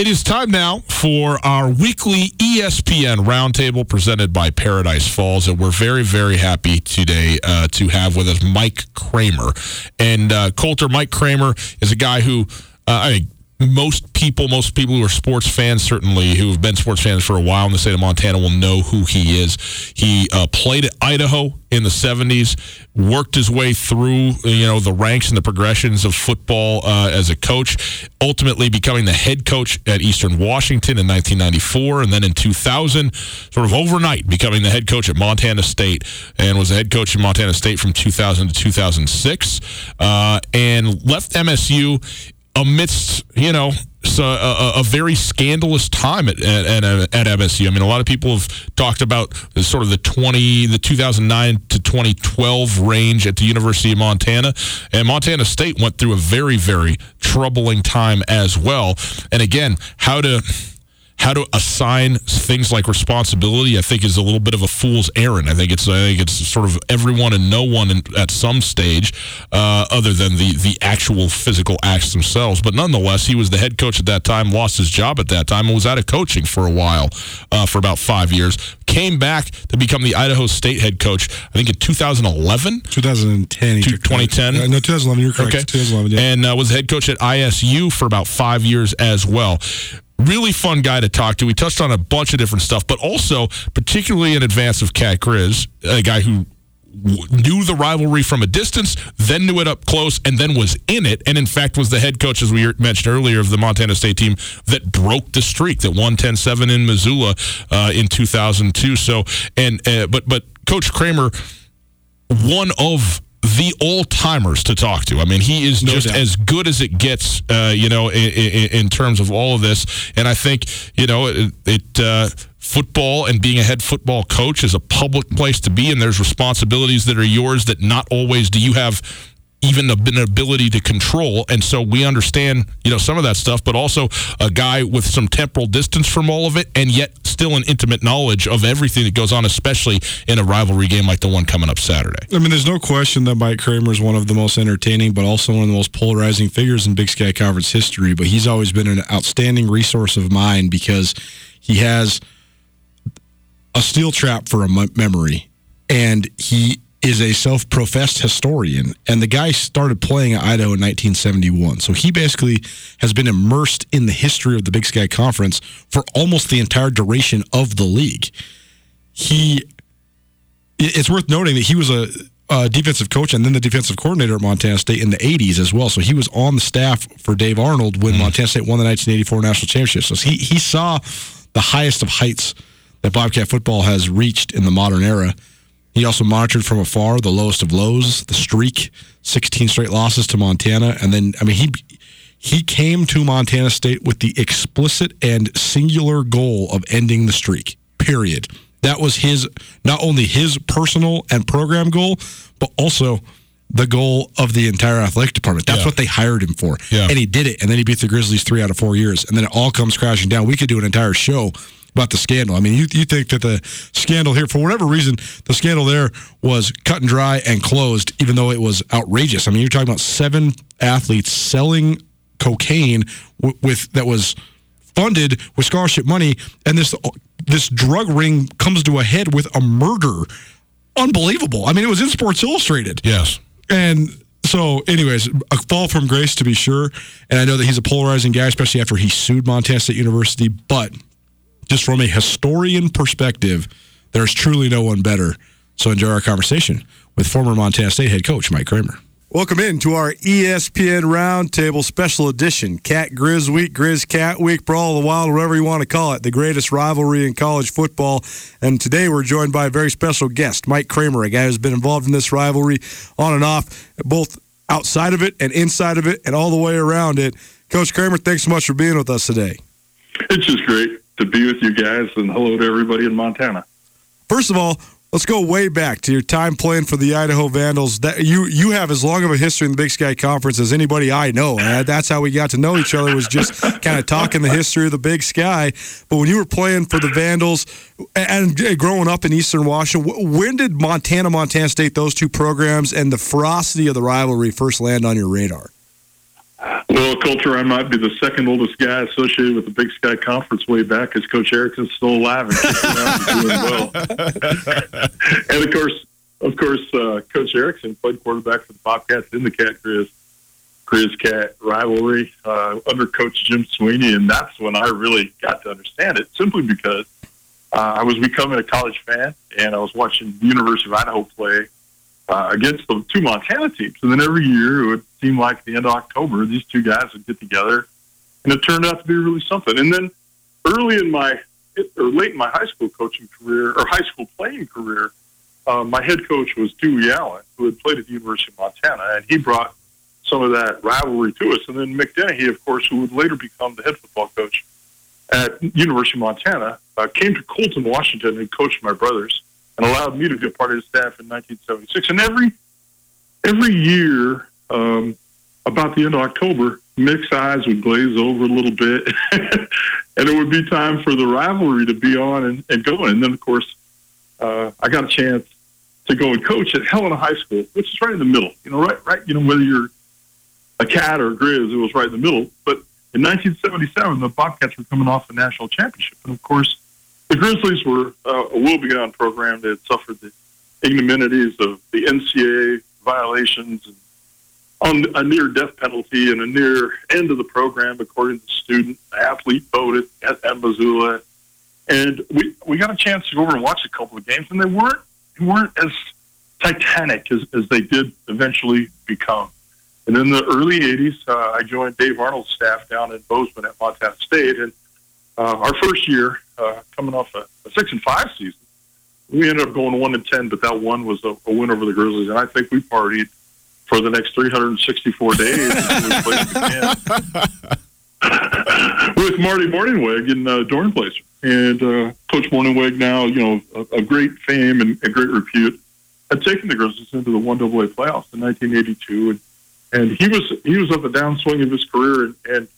It is time now for our weekly ESPN roundtable presented by Paradise Falls, and we're very, very happy today uh, to have with us Mike Kramer. And uh, Colter, Mike Kramer is a guy who uh, I most people, most people who are sports fans, certainly who have been sports fans for a while in the state of Montana, will know who he is. He uh, played at Idaho in the '70s, worked his way through you know the ranks and the progressions of football uh, as a coach, ultimately becoming the head coach at Eastern Washington in 1994, and then in 2000, sort of overnight, becoming the head coach at Montana State, and was the head coach in Montana State from 2000 to 2006, uh, and left MSU amidst you know a, uh, uh, uh, a, very scandalous time at, at, at MSU. I mean, a lot of people have talked about sort of the 20, the 2009 to 2012 range at the University of Montana, and Montana State went through a very, very troubling time as well. And again, how to how to assign things like responsibility, I think, is a little bit of a fool's errand. I think it's I think it's sort of everyone and no one in, at some stage, uh, other than the the actual physical acts themselves. But nonetheless, he was the head coach at that time, lost his job at that time, and was out of coaching for a while, uh, for about five years. Came back to become the Idaho State head coach. I think in 2011, 2010, 2010. Uh, no, 2011. You're correct. Okay. 2011. Yeah. And uh, was head coach at ISU for about five years as well really fun guy to talk to. We touched on a bunch of different stuff, but also particularly in advance of Cat Grizz, a guy who knew the rivalry from a distance, then knew it up close, and then was in it, and in fact was the head coach, as we mentioned earlier, of the Montana State team that broke the streak that won 10-7 in Missoula uh, in 2002. So, and uh, but but Coach Kramer, one of the all timers to talk to. I mean, he is just as good as it gets, uh, you know, in, in, in, terms of all of this. And I think, you know, it, it uh, football and being a head football coach is a public place to be, and there's responsibilities that are yours that not always do you have even an ability to control. And so we understand, you know, some of that stuff, but also a guy with some temporal distance from all of it and yet still an intimate knowledge of everything that goes on, especially in a rivalry game like the one coming up Saturday. I mean, there's no question that Mike Kramer is one of the most entertaining, but also one of the most polarizing figures in Big Sky Conference history. But he's always been an outstanding resource of mine because he has a steel trap for a memory and he is a self-professed historian and the guy started playing at Idaho in 1971 so he basically has been immersed in the history of the Big Sky Conference for almost the entire duration of the league he it's worth noting that he was a, a defensive coach and then the defensive coordinator at Montana State in the 80s as well so he was on the staff for Dave Arnold when mm. Montana State won the 1984 national championship so he he saw the highest of heights that Bobcat football has reached in the modern era. He also monitored from afar the lowest of lows, the streak, 16 straight losses to Montana, and then I mean he he came to Montana State with the explicit and singular goal of ending the streak. Period. That was his not only his personal and program goal, but also the goal of the entire athletic department. That's yeah. what they hired him for. Yeah. And he did it. And then he beat the Grizzlies three out of four years. And then it all comes crashing down. We could do an entire show about the scandal. I mean, you, you think that the scandal here, for whatever reason, the scandal there was cut and dry and closed, even though it was outrageous. I mean, you're talking about seven athletes selling cocaine w- with that was funded with scholarship money, and this this drug ring comes to a head with a murder. Unbelievable. I mean, it was in Sports Illustrated. Yes. And so, anyways, a fall from grace to be sure. And I know that he's a polarizing guy, especially after he sued Montana State University. But just from a historian perspective, there's truly no one better. So enjoy our conversation with former Montana State head coach Mike Kramer. Welcome in to our ESPN Roundtable Special Edition, Cat Grizz Week, Grizz Cat Week, Brawl of the Wild, whatever you want to call it, the greatest rivalry in college football. And today we're joined by a very special guest, Mike Kramer, a guy who's been involved in this rivalry on and off, both outside of it and inside of it and all the way around it. Coach Kramer, thanks so much for being with us today. It's just great to be with you guys, and hello to everybody in Montana. First of all, Let's go way back to your time playing for the Idaho Vandals. That you you have as long of a history in the Big Sky Conference as anybody I know. And that's how we got to know each other was just kind of talking the history of the Big Sky. But when you were playing for the Vandals and growing up in Eastern Washington, when did Montana, Montana State, those two programs, and the ferocity of the rivalry first land on your radar? Well, Colter, I might be the second oldest guy associated with the Big Sky Conference way back, as Coach Erickson's still alive and doing well. and of course, of course, uh, Coach Erickson played quarterback for the Bobcats in the Cat Grizz Grizz Cat rivalry uh, under Coach Jim Sweeney, and that's when I really got to understand it. Simply because uh, I was becoming a college fan, and I was watching the University of Idaho play uh, against the two Montana teams. And then every year it would seem like the end of October, these two guys would get together, and it turned out to be really something. And then early in my or late in my high school coaching career or high school playing career, uh, my head coach was Dewey Allen, who had played at the University of Montana, and he brought some of that rivalry to us. And then Mick Dennehy, of course, who would later become the head football coach at University of Montana, uh, came to Colton, Washington, and coached my brothers and allowed me to be a part of the staff in 1976. And every every year, um, about the end of October, Mick's eyes would glaze over a little bit, and it would be time for the rivalry to be on and, and going. And then, of course, uh, I got a chance to go and coach at Helena High School, which is right in the middle. You know, right, right. You know, whether you're a cat or a grizz, it was right in the middle. But in 1977, the Bobcats were coming off a national championship, and of course, the Grizzlies were uh, a woebegone program that had suffered the ignominies of the NCAA violations and on a near death penalty and a near end of the program, according to the student athlete voted at, at Missoula. And we, we got a chance to go over and watch a couple of games, and they weren't they weren't as titanic as, as they did eventually become. And in the early 80s, uh, I joined Dave Arnold's staff down in Bozeman at Montana State. And uh, our first year, uh, coming off a, a, six and five season, we ended up going one and ten, but that one was a, a win over the Grizzlies, and I think we partied for the next 364 days. With Marty Mornhinweg in uh, Dornblaser. And uh, Coach Mornhinweg, now you know a, great fame and a great repute, had taken the Grizzlies into the one AA playoffs in 1982, and and he was he was at the downswing of his career, and, and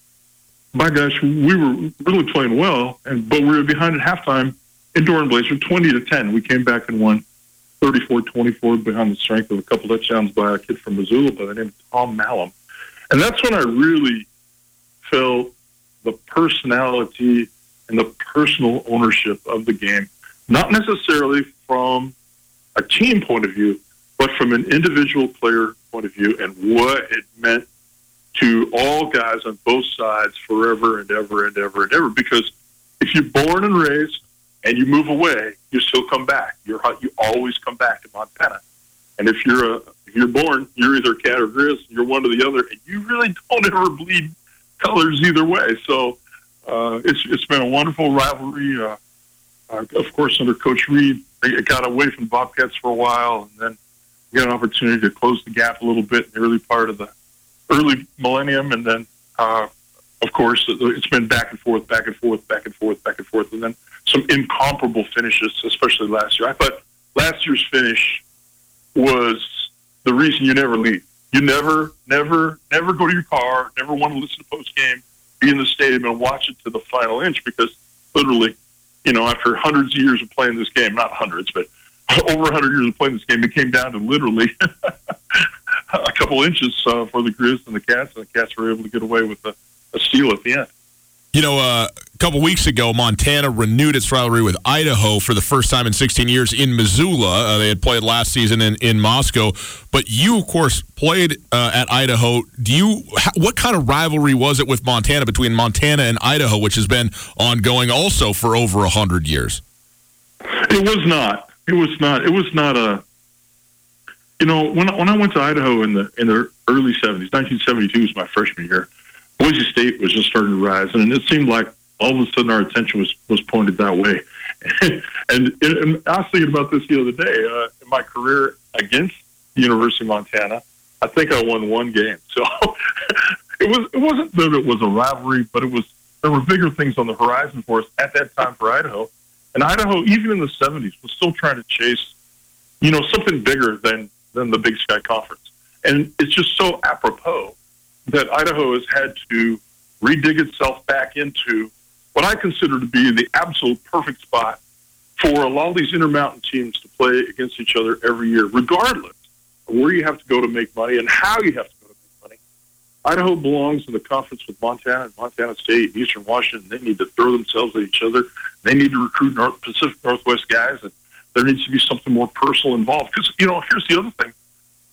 my gosh, we were really playing well, and but we were behind at halftime in Dornblaser, 20 to 10. We came back and won 34-24 behind the strength of a couple touchdowns by a kid from Missoula by the name of Tom Malum. And that's when I really felt the personality and the personal ownership of the game, not necessarily from a team point of view, but from an individual player point of view and what it meant to all guys on both sides forever and ever and ever and ever. Because if you're born and raised and you move away, you still come back. You're you always come back to Montana. And if you're a if you're born, you're either cat or grizz. You're one or the other, and you really don't ever bleed colors either way. So uh, it's it's been a wonderful rivalry. Uh, uh, of course, under Coach Read, it got away from Bobcats for a while, and then we got an opportunity to close the gap a little bit in the early part of the early millennium, and then, uh, of course, it's been back and forth, back and forth, back and forth, back and forth, and then some incomparable finishes, especially last year. I thought last year's finish was the reason you never leave. You never, never, never go to your car, never want to listen to post game, be in the stadium and watch it to the final inch because literally, you know, after hundreds of years of playing this game, not hundreds, but over 100 years of playing this game, it came down to literally a couple inches uh, for the Grizz and the Cats, and the Cats were able to get away with a, a steal at the end. You know, uh, couple weeks ago, Montana renewed its rivalry with Idaho for the first time in 16 years in Missoula. Uh, they had played last season in, in Moscow, but you, of course, played uh, at Idaho. Do you? What kind of rivalry was it with Montana between Montana and Idaho, which has been ongoing also for over hundred years? It was not. It was not. It was not a. You know, when when I went to Idaho in the in the early 70s, 1972 was my freshman year Boise State was just starting to rise, and it seemed like all of a sudden our attention was was pointed that way. and, and, I was thinking about this the other day. Uh, in my career against the University of Montana, I think I won one game. So it was it wasn't that it was a rivalry, but it was there were bigger things on the horizon for us at that time for Idaho. And Idaho, even in the '70s, was still trying to chase, you know, something bigger than than the Big Sky Conference. And it's just so apropos that Idaho has had to redig itself back into what I consider to be the absolute perfect spot for a lot of these intermountain teams to play against each other every year, regardless of where you have to go to make money and how you have to go to make money. Idaho belongs in the conference with Montana and Montana State and Eastern Washington. They need to throw themselves at each other. They need to recruit North Pacific Northwest guys, and there needs to be something more personal involved. Because you know, here's the other thing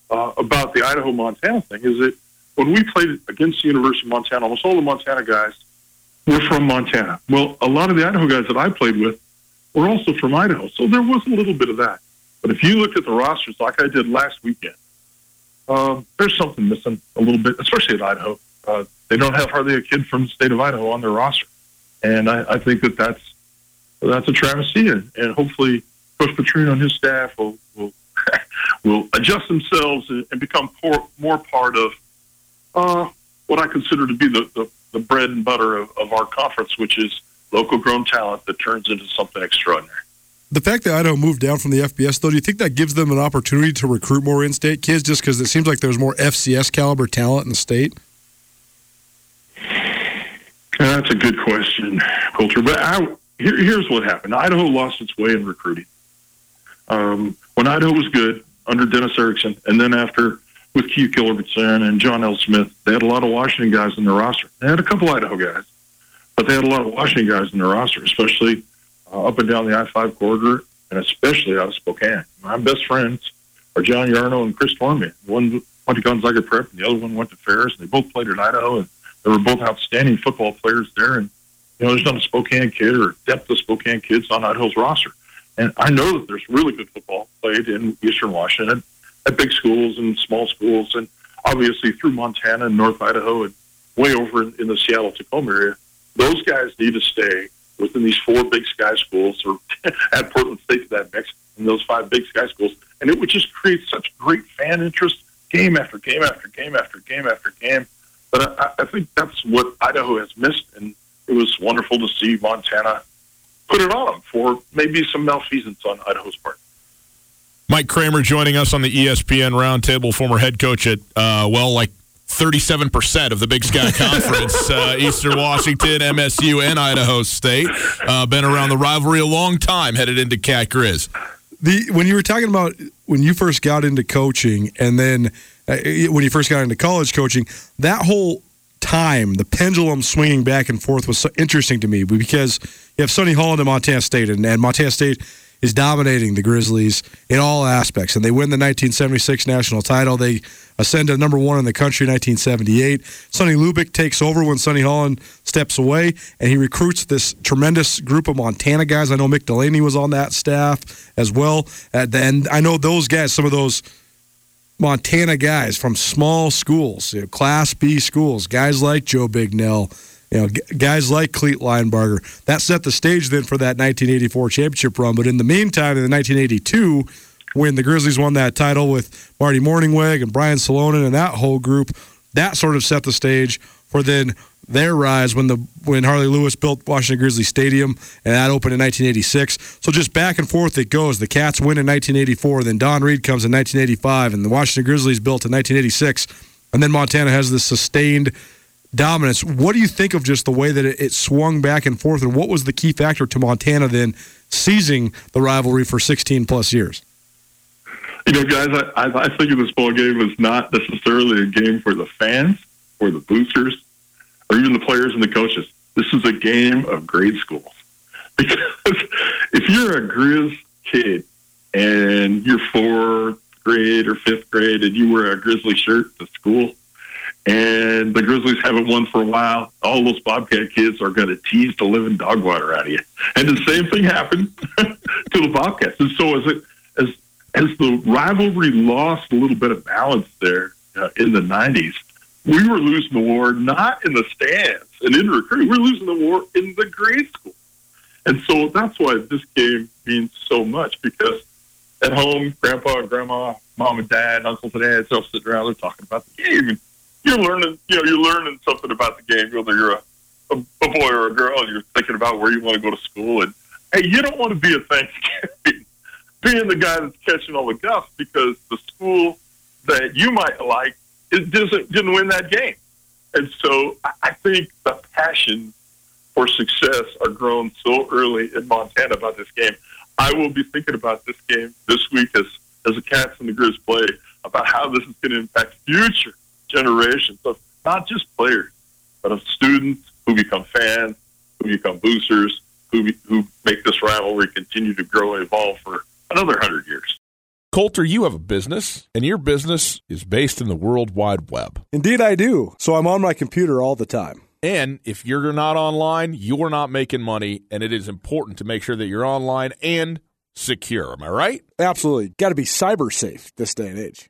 uh, about the Idaho Montana thing is that when we played against the University of Montana, almost all the Montana guys were from Montana. Well, a lot of the Idaho guys that I played with were also from Idaho, so there was a little bit of that. But if you look at the rosters, like I did last weekend, um, there's something missing a little bit, especially at Idaho. Uh, they don't have hardly a kid from the state of Idaho on their roster, and I, I think that that's that's a travesty. And, and hopefully, Coach Petrino and his staff will will, will adjust themselves and, and become por- more part of uh, what I consider to be the, the, the bread and butter of, of our conference, which is local grown talent that turns into something extraordinary. The fact that Idaho moved down from the FBS, though, do you think that gives them an opportunity to recruit more in-state kids, just because it seems like there's more FCS caliber talent in the state? That's a good question, Colter. But I, here, here's what happened: Idaho lost its way in recruiting. Um, when Idaho was good under Dennis Erickson, and then after with Keith Gilbertson and John L. Smith. They had a lot of Washington guys in their roster. They had a couple Idaho guys, but they had a lot of Washington guys in their roster, especially uh, up and down the I-5 corridor, and especially out of Spokane. My best friends are John Yarno and Chris Tormey. One went to Gonzaga Prep, and the other one went to Ferris. And they both played at Idaho, and they were both outstanding football players there. And you know, there's not a Spokane kid or depth of Spokane kids on Idaho's roster. And I know that there's really good football played in Eastern Washington at big schools and small schools, and obviously through Montana and North Idaho and way over in, in the Seattle Tacoma area. Those guys need to stay within these four big sky schools or add Portland State to that mix in those five big sky schools. And it would just create such great fan interest game after game after game after game after game. But I, I think that's what Idaho has missed. And it was wonderful to see Montana put it on them for maybe some malfeasance on Idaho's part. Mike Kramer joining us on the ESPN Roundtable, former head coach at, uh, well, like 37% of the Big Sky Conference, uh, Eastern Washington, MSU, and Idaho State. Uh, been around the rivalry a long time, headed into Cat Grizz. The, when you were talking about when you first got into coaching and then uh, when you first got into college coaching, that whole time, the pendulum swinging back and forth was so interesting to me because you have Sonny Holland and Montana State, and, and Montana State – is dominating the Grizzlies in all aspects. And they win the 1976 national title. They ascend to number one in the country in 1978. Sonny Lubick takes over when Sonny Holland steps away, and he recruits this tremendous group of Montana guys. I know Mick Delaney was on that staff as well. And I know those guys, some of those Montana guys from small schools, you know, Class B schools, guys like Joe Bignell You know, g- guys like Clete Linebarger. That set the stage then for that 1984 championship run. But in the meantime, in the 1982, when the Grizzlies won that title with Marty Mornhinweg and Brian Salonen and that whole group, that sort of set the stage for then their rise when the when Harley Lewis built Washington Grizzly Stadium and that opened in 1986. So just back and forth it goes. The Cats win in 1984, then Don Read comes in 1985, and the Washington Grizzlies built in 1986, and then Montana has this sustained dominance. What do you think of just the way that it, it swung back and forth, and what was the key factor to Montana then seizing the rivalry for 16 plus years? You know, guys, I, I think this ball game was not necessarily a game for the fans or the boosters or even the players and the coaches. This is a game of grade schools. Because if you're a Grizz kid and you're fourth grade or fifth grade and you wear a Grizzly shirt to school and the Grizzlies haven't won for a while, all those Bobcat kids are going to tease the living dog water out of you. And the same thing happened to the Bobcats. And so as it, as as the rivalry lost a little bit of balance there uh, in the 90s, we were losing the war not in the stands and in recruiting. We're losing the war in the grade school. And so that's why this game means so much because at home, grandpa and grandma, mom and dad, uncles and aunts all sitting around, they're talking about the game. And you're learning, you know, you're learning something about the game, whether you're a, a, a boy or a girl, and you're thinking about where you want to go to school. And hey, you don't want to be a Thanksgiving being the guy that's catching all the guff because the school that you might like it doesn't didn't win that game. And so I think the passion for success are grown so early in Montana about this game. I will be thinking about this game this week as as the Cats and the Grizz play about how this is going to impact future generations of not just players, but of students who become fans, who become boosters, who who make this rivalry continue to grow and evolve for another hundred years. Colter, you have a business, and your business is based in the World Wide Web. Indeed, I do. So I'm on my computer all the time. And if you're not online, you're not making money, and it is important to make sure that you're online and secure. Am I right? Absolutely. Got to be cyber safe this day and age.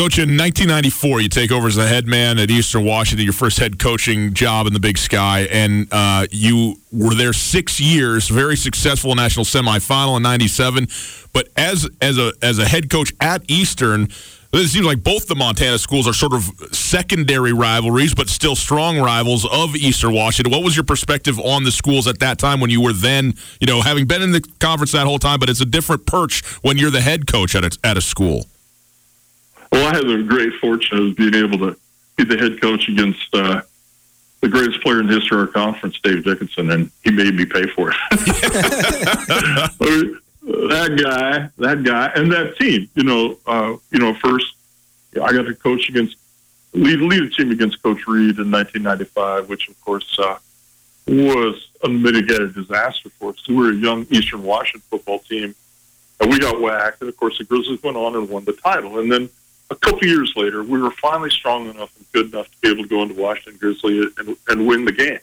Coach, in 1994, you take over as the head man at Eastern Washington, your first head coaching job in the Big Sky, and uh, you were there six years, very successful national semifinal in '97. But as as a as a head coach at Eastern, it seems like both the Montana schools are sort of secondary rivalries, but still strong rivals of Eastern Washington. What was your perspective on the schools at that time when you were then, you know, having been in the conference that whole time? But it's a different perch when you're the head coach at a, at a school. I had the great fortune of being able to be the head coach against uh, the greatest player in the history of our conference, Dave Dickenson, and he made me pay for it. that guy, that guy, and that team. You know, uh, you know, first I got to coach against lead lead a team against Coach Read in 1995, which of course uh, was a mitigated disaster for us. We were a young Eastern Washington football team, and we got whacked. And of course, the Grizzlies went on and won the title, and then a couple years later, we were finally strong enough and good enough to be able to go into Washington Grizzly and, and win the game.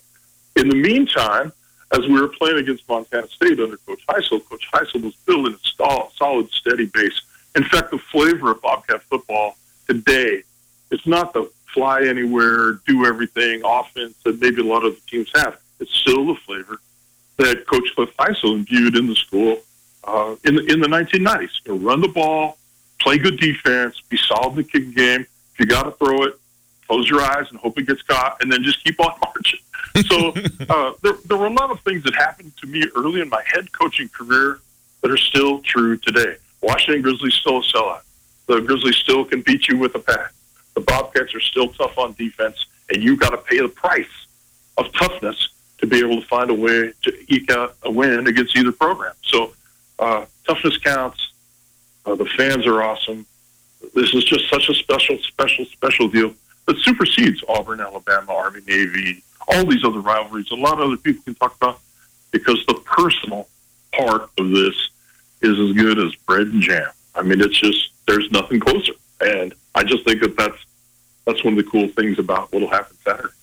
In the meantime, as we were playing against Montana State under Coach Hysell, Coach Hysell was building a solid, steady base. In fact, the flavor of Bobcat football today, it's not the fly anywhere, do everything offense that maybe a lot of the teams have. It's still the flavor that Coach Cliff Hysell imbued in the school uh, in the in the 1990s. You know, run the ball, play good defense, be solid in the kicking game. If you got to throw it, close your eyes and hope it gets caught, and then just keep on marching. So uh, there, there were a lot of things that happened to me early in my head coaching career that are still true today. Washington Grizzlies still a sellout. the Grizzlies still can beat you with a pack. The Bobcats are still tough on defense, and you got to pay the price of toughness to be able to find a way to eke out a win against either program. So uh, toughness counts. Uh, the fans are awesome. This is just such a special, special, special deal that supersedes Auburn, Alabama, Army, Navy, all these other rivalries. A lot of other people can talk about because the personal part of this is as good as bread and jam. I mean, it's just there's nothing closer, and I just think that that's that's one of the cool things about what'll happen Saturday.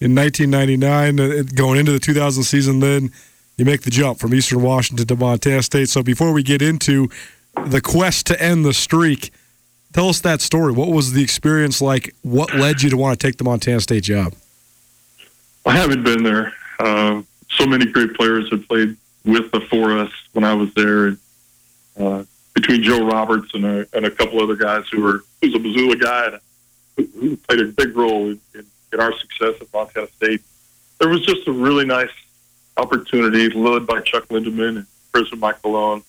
In 1999, uh, going into the 2000 season, then you make the jump from Eastern Washington to Montana State. So before we get into the quest to end the streak, tell us that story. What was the experience like? What led you to want to take the Montana State job? I haven't been there. Uh, so many great players have played with the us when I was there. Uh, between Joe Roberts and a, and a couple other guys who were who's a Missoula guy and who, played a big role in, in, in our success at Montana State. There was just a really nice opportunity led by Chuck Lindeman and President Mike Malone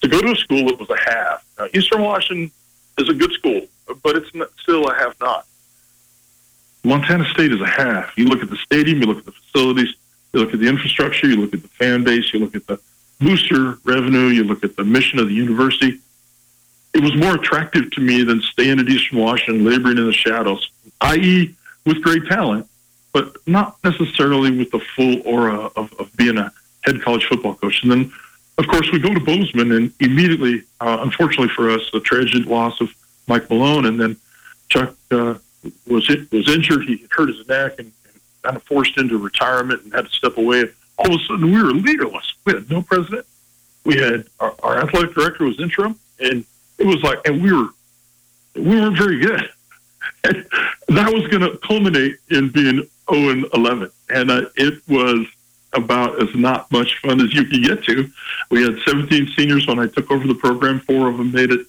to go to a school that was a half. Now, Eastern Washington is a good school, but it's still a half not. Montana State is a half. You look at the stadium, you look at the facilities, you look at the infrastructure, you look at the fan base, you look at the booster revenue, you look at the mission of the university. It was more attractive to me than staying at Eastern Washington, laboring in the shadows, i.e., with great talent, but not necessarily with the full aura of, of being a head college football coach. And then, of course, we go to Bozeman, and immediately, uh, unfortunately for us, the tragic loss of Mike Malone, and then Chuck uh, was was injured. He hurt his neck and, and kind of forced into retirement and had to step away. All of a sudden, we were leaderless. We had no president. We had our, our athletic director was interim, and it was like, and we were we weren't very good. And that was going to culminate in being 0 and 11, and uh, it was about as not much fun as you can get to. We had 17 seniors when I took over the program. Four of them made it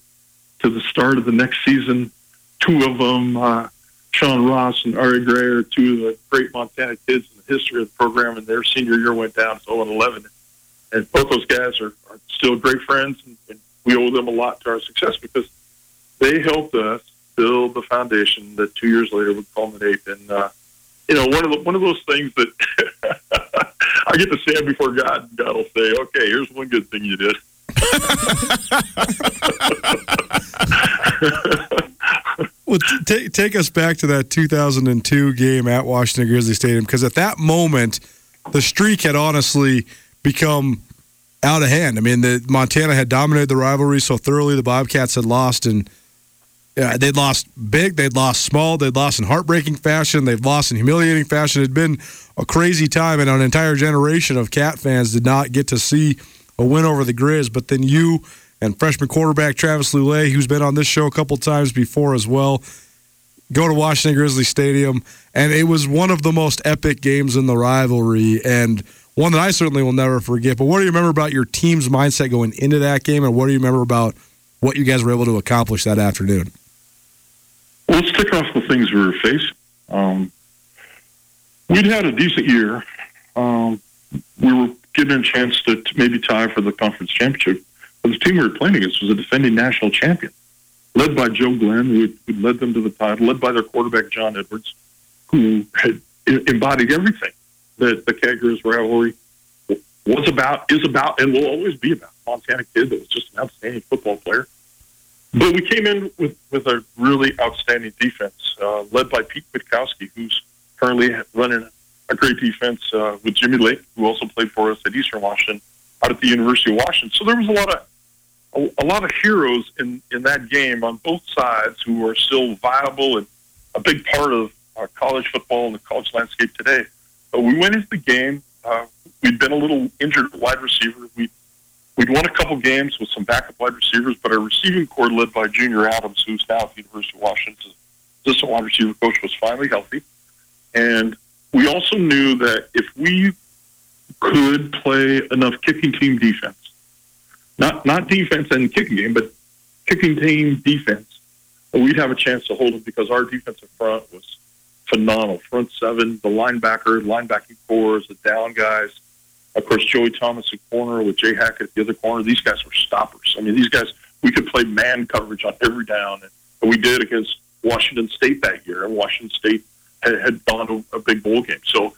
to the start of the next season. Two of them uh, Sean Ross and Ari Gray are two of the great Montana kids in the history of the program, and their senior year went down 0 and 11. And both those guys are, are still great friends, and, and we owe them a lot to our success because they helped us build the foundation that two years later would culminate in, uh, you know, one of the, one of those things that I get to stand before God, and God will say, "Okay, here's one good thing you did." well, t- take us back to that 2002 game at Washington Grizzly Stadium because at that moment, the streak had honestly become out of hand. I mean, the Montana had dominated the rivalry so thoroughly. The Bobcats had lost, and uh, they'd lost big, they'd lost small, they'd lost in heartbreaking fashion, they'd lost in humiliating fashion. It had been a crazy time, and an entire generation of Cat fans did not get to see a win over the Grizz. But then you and freshman quarterback Travis Lulay, who's been on this show a couple times before as well, go to Washington Grizzly Stadium, and it was one of the most epic games in the rivalry, and one that I certainly will never forget. But what do you remember about your team's mindset going into that game, and what do you remember about what you guys were able to accomplish that afternoon? Let's tick off the things we were facing. Um, we'd had a decent year. Um, we were getting a chance to, to maybe tie for the conference championship but the team we were playing against was a defending national champion, led by Joe Glenn, who, who led them to the title, led by their quarterback John Edwards, who had embodied everything that the Cat rivalry was about, is about, and will always be about. Montana kid that was just an outstanding football player. But we came in with, with a really outstanding defense, uh, led by Pete Kwiatkowski, who's currently running a great defense uh, with Jimmy Lake, who also played for us at Eastern Washington, out at the University of Washington. So there was a lot of a, a lot of heroes in, in that game on both sides who are still viable and a big part of uh, college football and the college landscape today. But we went into the game. Uh, we'd been a little injured wide receiver. We we'd won a couple games with some backup wide receivers, but our receiving core, led by Junior Adams, who's now at the University of Washington, assistant wide receiver coach, was finally healthy. And we also knew that if we could play enough kicking team defense, not not defense and kicking game, but kicking team defense. We'd have a chance to hold it because our defensive front was phenomenal. Front seven, the linebacker, linebacking cores, the down guys. Of course, Joey Thomas at corner with Jay Hackett at the other corner. These guys were stoppers. I mean, these guys we could play man coverage on every down, and we did against Washington State that year, and Washington State had, had gone to a big bowl game. So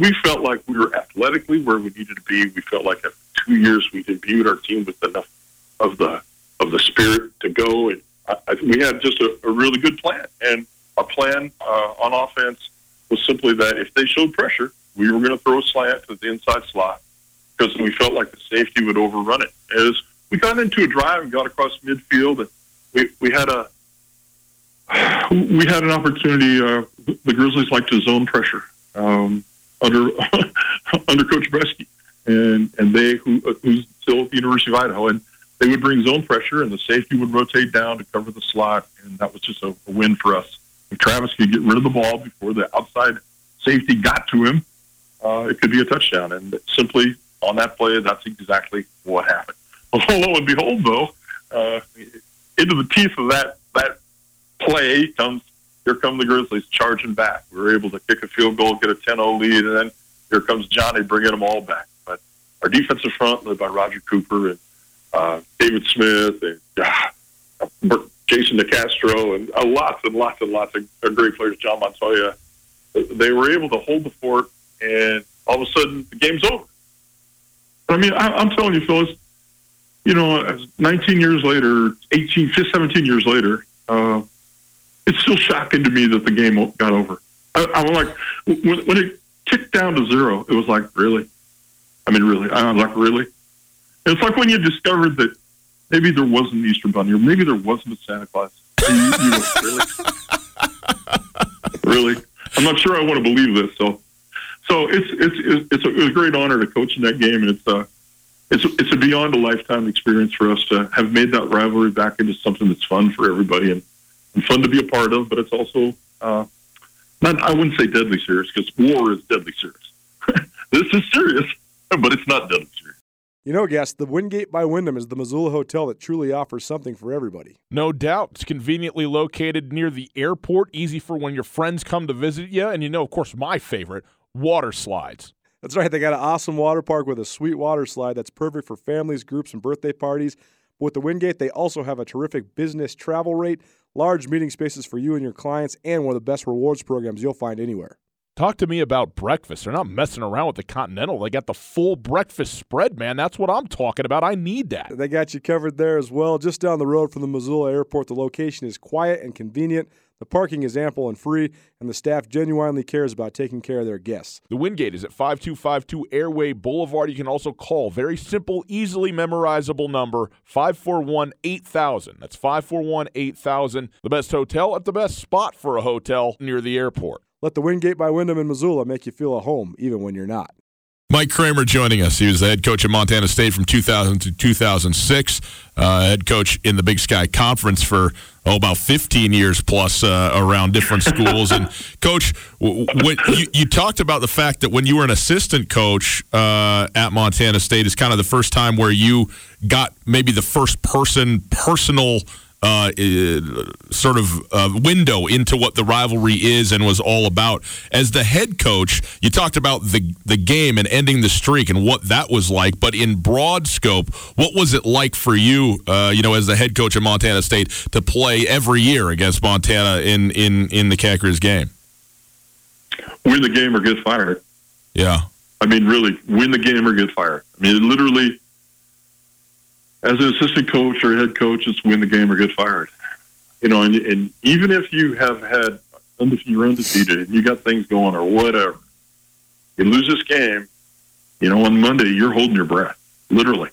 we felt like we were athletically where we needed to be. We felt like after two years we imbued our team with enough of the of the spirit to go, and I, I, we had just a, a really good plan. And our plan uh, on offense was simply that if they showed pressure, we were going to throw a slant to the inside slot because we felt like the safety would overrun it. As we got into a drive and got across midfield, and we we had a we had an opportunity. Uh, the Grizzlies like to zone pressure um, under under Coach Bresky, and and they who who's still at the University of Idaho, and they would bring zone pressure, and the safety would rotate down to cover the slot, and that was just a, a win for us. If Travis could get rid of the ball before the outside safety got to him, uh, it could be a touchdown. And simply on that play, that's exactly what happened. Well, lo and behold, though, uh, into the teeth of that that play comes here come the Grizzlies charging back. We were able to kick a field goal, get a 10-0 lead, and then here comes Johnny bringing them all back. But our defensive front, led by Roger Cooper and uh, David Smith and uh, Jason DeCastro and uh, lots and lots and lots of, of great players, John Montoya, they were able to hold the fort, and all of a sudden the game's over. I mean, I, I'm telling you, Phyllis, you know, 19 years later, 18, 17 years later, uh, it's still shocking to me that the game got over. I, I'm like, when, when it ticked down to zero, it was like, really? I mean, really? I was like, really? It's like when you discovered that maybe there wasn't an Easter Bunny or maybe there wasn't a Santa Claus. You, you know, really? really? I'm not sure I want to believe this. So, so it's it's it's a, a great honor to coach in that game, and it's a uh, it's it's a beyond a lifetime experience for us to have made that rivalry back into something that's fun for everybody and, and fun to be a part of. But it's also uh, not I wouldn't say deadly serious because war is deadly serious. this is serious, but it's not deadly serious. You know, guest, the Wingate by Wyndham is the Missoula hotel that truly offers something for everybody. No doubt. It's conveniently located near the airport, easy for when your friends come to visit you. And you know, of course, my favorite, water slides. That's right. They got an awesome water park with a sweet water slide that's perfect for families, groups, and birthday parties. But with the Wingate, they also have a terrific business travel rate, large meeting spaces for you and your clients, and one of the best rewards programs you'll find anywhere. Talk to me about breakfast. They're not messing around with the Continental. They got the full breakfast spread, man. That's what I'm talking about. I need that. They got you covered there as well. Just down the road from the Missoula airport, the location is quiet and convenient. The parking is ample and free, and the staff genuinely cares about taking care of their guests. The Wingate is at 5252 Airway Boulevard. You can also call very simple, easily memorizable number 541 8000. That's 541 8000. The best hotel at the best spot for a hotel near the airport. Let the Wingate by Wyndham in Missoula make you feel at home, even when you're not. Mike Kramer joining us. He was the head coach at Montana State from 2000 to 2006, uh, head coach in the Big Sky Conference for oh, about 15 years plus uh, around different schools. and coach, when you, you, talked about the fact that when you were an assistant coach uh, at Montana State is kind of the first time where you got maybe the first person personal – uh, sort of uh, window into what the rivalry is and was all about. As the head coach, you talked about the the game and ending the streak and what that was like. But in broad scope, what was it like for you, uh, you know, as the head coach of Montana State, to play every year against Montana in in in the Cacers game? Win the game or get fired. Yeah. I mean, really, win the game or get fired. I mean, literally as an assistant coach or head coach, it's win the game or get fired. You know, and, and even if you have had you're undefeated and you got things going or whatever, you lose this game. You know, on Monday you're holding your breath, literally,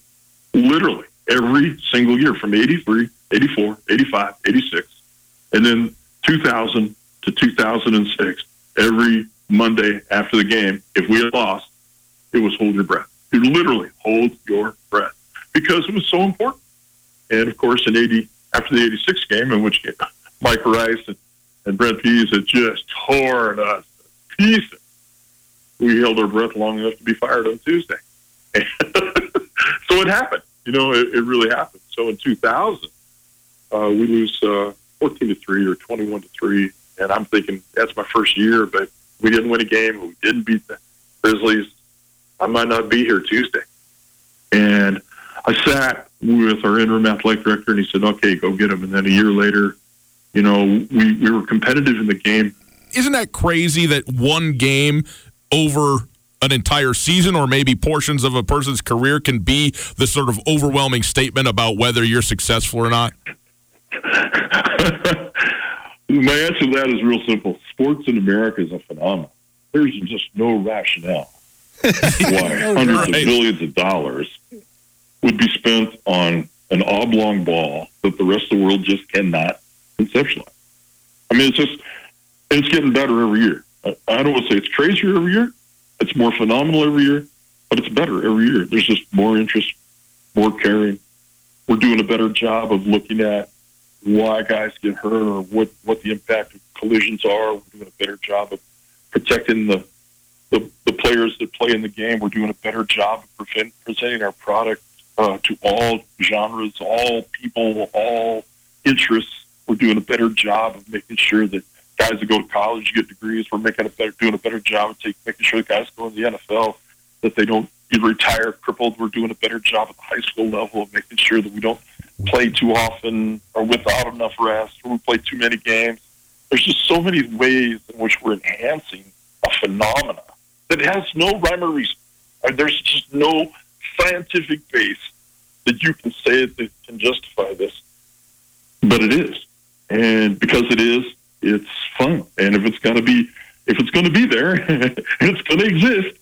literally every single year from 83, 84, 85, 86, and then 2000 to 2006. Every Monday after the game, if we had lost, it was hold your breath. You literally hold your breath because it was so important. And of course, in 80, after the 86 game, in which Mike Rice and, and Brent Pease had just torn us to pieces, we held our breath long enough to be fired on Tuesday. so it happened. You know, it, it really happened. So in 2000, uh, we lose uh, 14 to 3 or 21 to 3. And I'm thinking, that's my first year, but we didn't win a game. We didn't beat the Grizzlies. I might not be here Tuesday. And I sat with our interim athletic director, and he said, "Okay, go get him." And then a year later, you know, we we were competitive in the game. Isn't that crazy that one game over an entire season or maybe portions of a person's career can be the sort of overwhelming statement about whether you're successful or not? My answer to that is real simple. Sports in America is a phenomenon. There's just no rationale why hundreds right. of billions of dollars would be spent on an oblong ball that the rest of the world just cannot conceptualize. I mean, it's just, it's getting better every year. I, I don't want to say it's crazier every year. It's more phenomenal every year, but it's better every year. There's just more interest, more caring. We're doing a better job of looking at why guys get hurt or what, what the impact of collisions are. We're doing a better job of protecting the, the, the players that play in the game. We're doing a better job of prevent, presenting our product uh, to all genres, all people, all interests. We're doing a better job of making sure that guys that go to college get degrees. We're making a better, doing a better job of take, making sure the guys go in the NFL that they don't retire crippled. We're doing a better job at the high school level of making sure that we don't play too often or without enough rest, or we play too many games. There's just so many ways in which we're enhancing a phenomena that has no rhyme or reason. There's just no scientific base that you can say that can justify this, but it is, and because it is, it's fun. And if it's going to be, if it's going to be there, it's going to exist,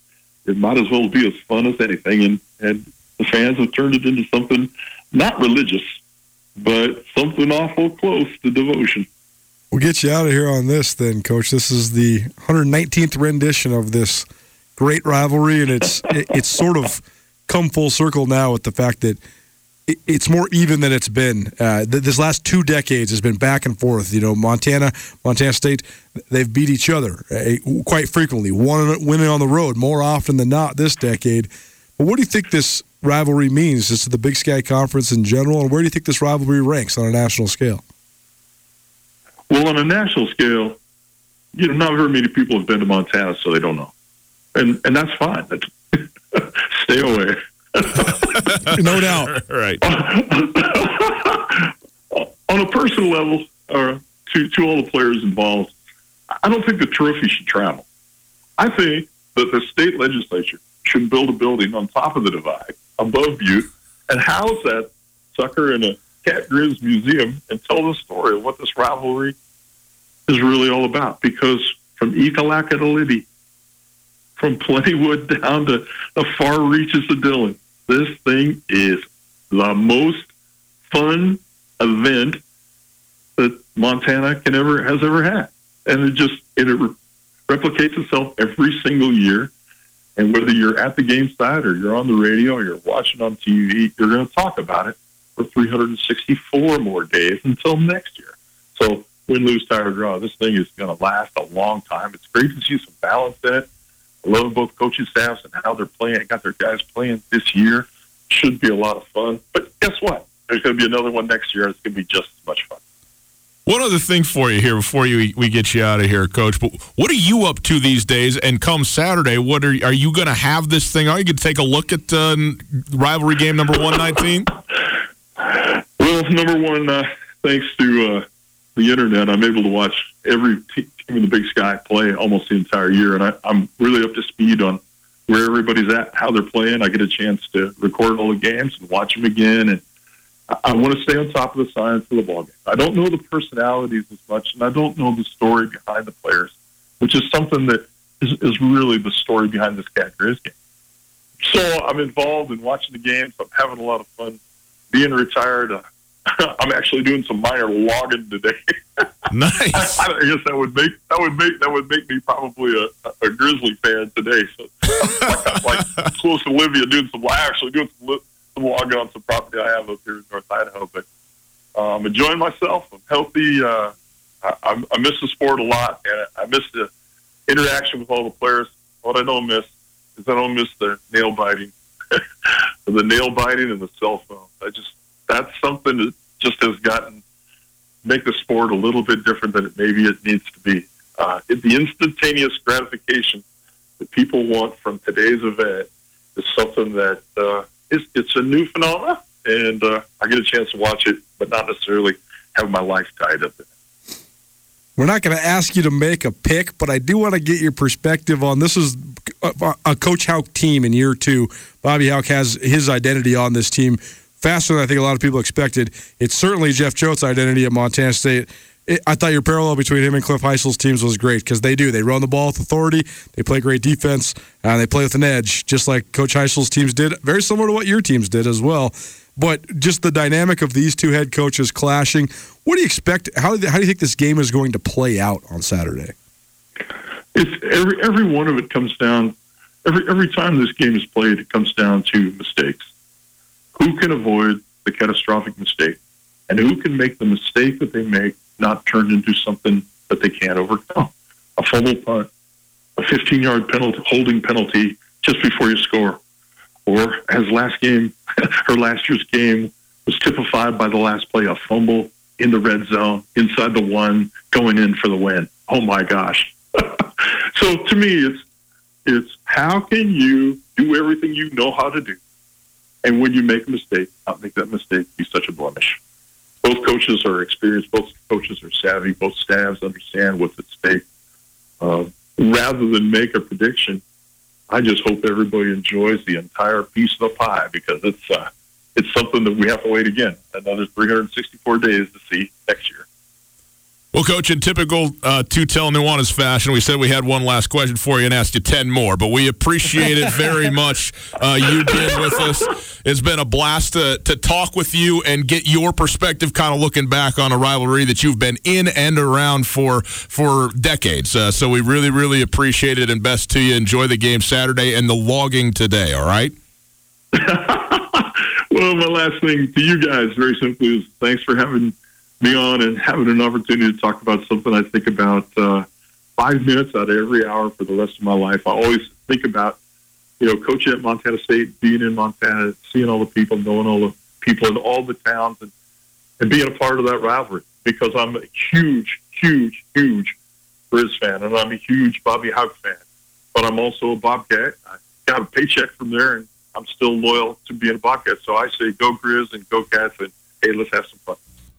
it might as well be as fun as anything. And and the fans have turned it into something not religious, but something awful close to devotion. We'll get you out of here on this then, Coach. This is the 119th rendition of this great rivalry, and it's it's sort of come full circle now with the fact that it's more even than it's been. Uh, this last two decades has been back and forth. You know, Montana, Montana State, they've beat each other uh, quite frequently. One winning on the road more often than not this decade. But what do you think this rivalry means just to the Big Sky Conference in general, and where do you think this rivalry ranks on a national scale? Well, on a national scale, you know, not very many people have been to Montana, so they don't know, and and that's fine. Stay away. no doubt. Right. On a personal level, or to, to all the players involved, I don't think the trophy should travel. I think that the state legislature should build a building on top of the divide above Butte and house that sucker in a Cat Grizz museum and tell the story of what this rivalry is really all about. Because from Ekalaka to Libby, from Plentywood down to the far reaches of Dillon. This thing is the most fun event that Montana can ever has ever had, and it just it replicates itself every single year. And whether you're at the game site or you're on the radio or you're watching on TV, you're going to talk about it for 364 more days until next year. So win, lose, tie, or draw. This thing is going to last a long time. It's great to see some balance in it. I love both coaching staffs and how they're playing. Got their guys playing this year. Should be a lot of fun. But guess what? There's going to be another one next year. It's going to be just as much fun. One other thing for you here before you we get you out of here, Coach. But what are you up to these days? And come Saturday, what are are you going to have this thing? Are you going to take a look at uh, rivalry game number one nineteen? well, number one, uh, thanks to uh, the internet, I'm able to watch every team in the Big Sky play almost the entire year, and I, I'm really up to speed on where everybody's at, how they're playing. I get a chance to record all the games and watch them again, and I, I want to stay on top of the science of the ball game. I don't know the personalities as much, and I don't know the story behind the players, which is something that is, is really the story behind this Cat game. So I'm involved in watching the games. I'm having a lot of fun. Being retired, I'm actually doing some minor logging today. nice. I, I, guess that would make that would make that would make me probably a, a Grizzly fan today. So like, like close to Olivia doing some I actually doing some, some logging on some property I have up here in North Idaho. But I'm enjoying myself. I'm healthy. Uh, I, I miss the sport a lot, and I miss the interaction with all the players. What I don't miss is I don't miss the nail biting, the nail biting and the cell phone. I just that's something that just has gotten make the sport a little bit different than it maybe it needs to be. Uh, the instantaneous gratification that people want from today's event is something that uh, it's, it's a new phenomenon, and uh, I get a chance to watch it, but not necessarily have my life tied up in it. We're not going to ask you to make a pick, but I do want to get your perspective on this. Is a, a Coach Hauck team in year two. Bobby Hauck has his identity on this team faster than I think a lot of people expected. It's certainly Jeff Choate's identity at Montana State. I thought your parallel between him and Cliff Hysell's teams was great because they do. They run the ball with authority. They play great defense. and uh, they play with an edge, just like Coach Hysell's teams did. Very similar to what your teams did as well. But just the dynamic of these two head coaches clashing. What do you expect? How, how do you think this game is going to play out on Saturday? It's every every one of it comes down. Every every time this game is played, it comes down to mistakes. Who can avoid the catastrophic mistake, and who can make the mistake that they make not turned into something that they can't overcome. A fumble punt, a 15 yard penalty, holding penalty just before you score. Or as last game, her last year's game was typified by the last play, a fumble in the red zone, inside the one, going in for the win. Oh my gosh. so to me, it's, it's how can you do everything you know how to do? And when you make a mistake, not make that mistake be such a blemish both coaches are experienced, both coaches are savvy, both staffs understand what's at stake. Uh, rather than make a prediction, I just hope everybody enjoys the entire piece of the pie because it's uh, it's something that we have to wait again another 364 days to see next year. Well, Coach, in typical uh, Two Tell Nuanez fashion, we said we had one last question for you and asked you 10 more, but we appreciate it very much uh, you being with us. It's been a blast to, to talk with you and get your perspective, kind of looking back on a rivalry that you've been in and around for for decades. Uh, so we really, really appreciate it and best to you. Enjoy the game Saturday and the logging today, all right? well, my last thing to you guys, very simply, is thanks for having – me on and having an opportunity to talk about something I think about uh, five minutes out of every hour for the rest of my life. I always think about, you know, coaching at Montana State, being in Montana, seeing all the people, knowing all the people in all the towns, and, and being a part of that rivalry because I'm a huge, huge, huge Grizz fan, and I'm a huge Bobby Hauck fan. But I'm also a Bobcat. I got a paycheck from there, and I'm still loyal to being a Bobcat. So I say go Grizz and go Cats, and hey, let's have some fun.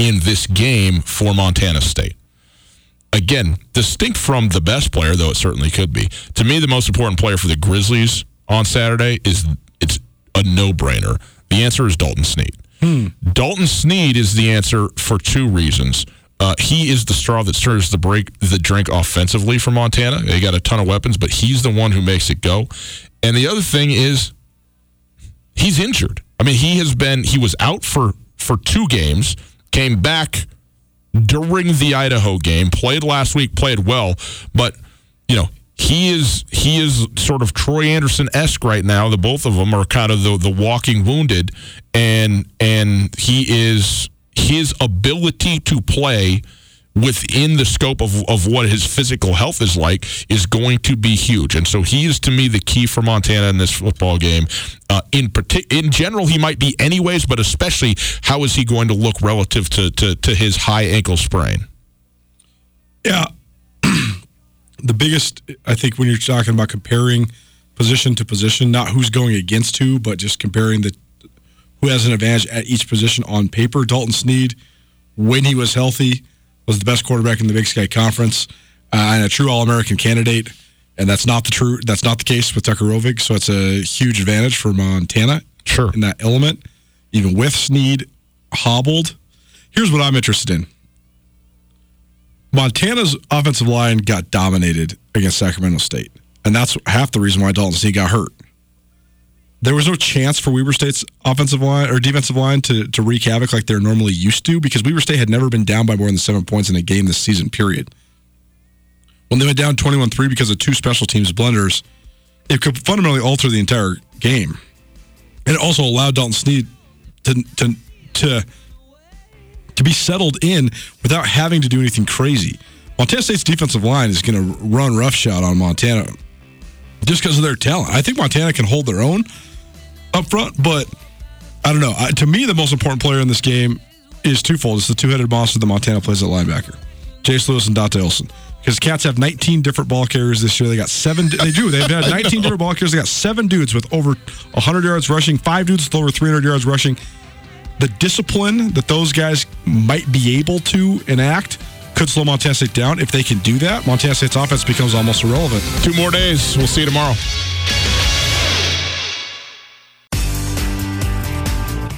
in this game for Montana State. Again, distinct from the best player, though it certainly could be. To me, the most important player for the Grizzlies on Saturday is it's a no-brainer. The answer is Dalton Sneed. Hmm. Dalton Sneed is the answer for two reasons. Uh, he is the straw that stirs the break the drink offensively for Montana. They got a ton of weapons, but he's the one who makes it go. And the other thing is he's injured. I mean, he has been he was out for for two games came back during the Idaho game, played last week, played well, but you know, he is he is sort of Troy Anderson esque right now. The both of them are kind of the the walking wounded, and and he is his ability to play within the scope of, of what his physical health is like is going to be huge. And so he is to me the key for Montana in this football game. Uh, in partic- in general, he might be anyways, but especially how is he going to look relative to, to, to his high ankle sprain? Yeah. the biggest, I think, when you're talking about comparing position to position, not who's going against who, but just comparing the who has an advantage at each position on paper. Dalton Sneed, when he was healthy, was the best quarterback in the Big Sky Conference uh, and a true All American candidate. And that's not the true. That's not the case with Tucker Rovig. So it's a huge advantage for Montana. Sure. In that element, even with Sneed hobbled. Here's what I'm interested in. Montana's offensive line got dominated against Sacramento State, and that's half the reason why Dalton Sneed got hurt. There was no chance for Weber State's offensive line or defensive line to, to wreak havoc like they're normally used to because Weber State had never been down by more than seven points in a game this season, period. When they went down 21 3 because of two special teams blunders, it could fundamentally alter the entire game. And it also allowed Dalton Sneed to, to, to to be settled in without having to do anything crazy. Montana State's defensive line is going to run roughshod on Montana just because of their talent. I think Montana can hold their own up front, but I don't know. I, to me, the most important player in this game is twofold. It's the two-headed monster that Montana plays at linebacker, Jace Lewis and Dante Olson. Because Cats have 19 different ball carriers this year. They got seven. They do. They've had 19 different ball carriers. They got seven dudes with over 100 yards rushing, five dudes with over 300 yards rushing the discipline that those guys might be able to enact could slow Montana State down. If they can do that, Montana State's offense becomes almost irrelevant. Two more days. We'll see you tomorrow.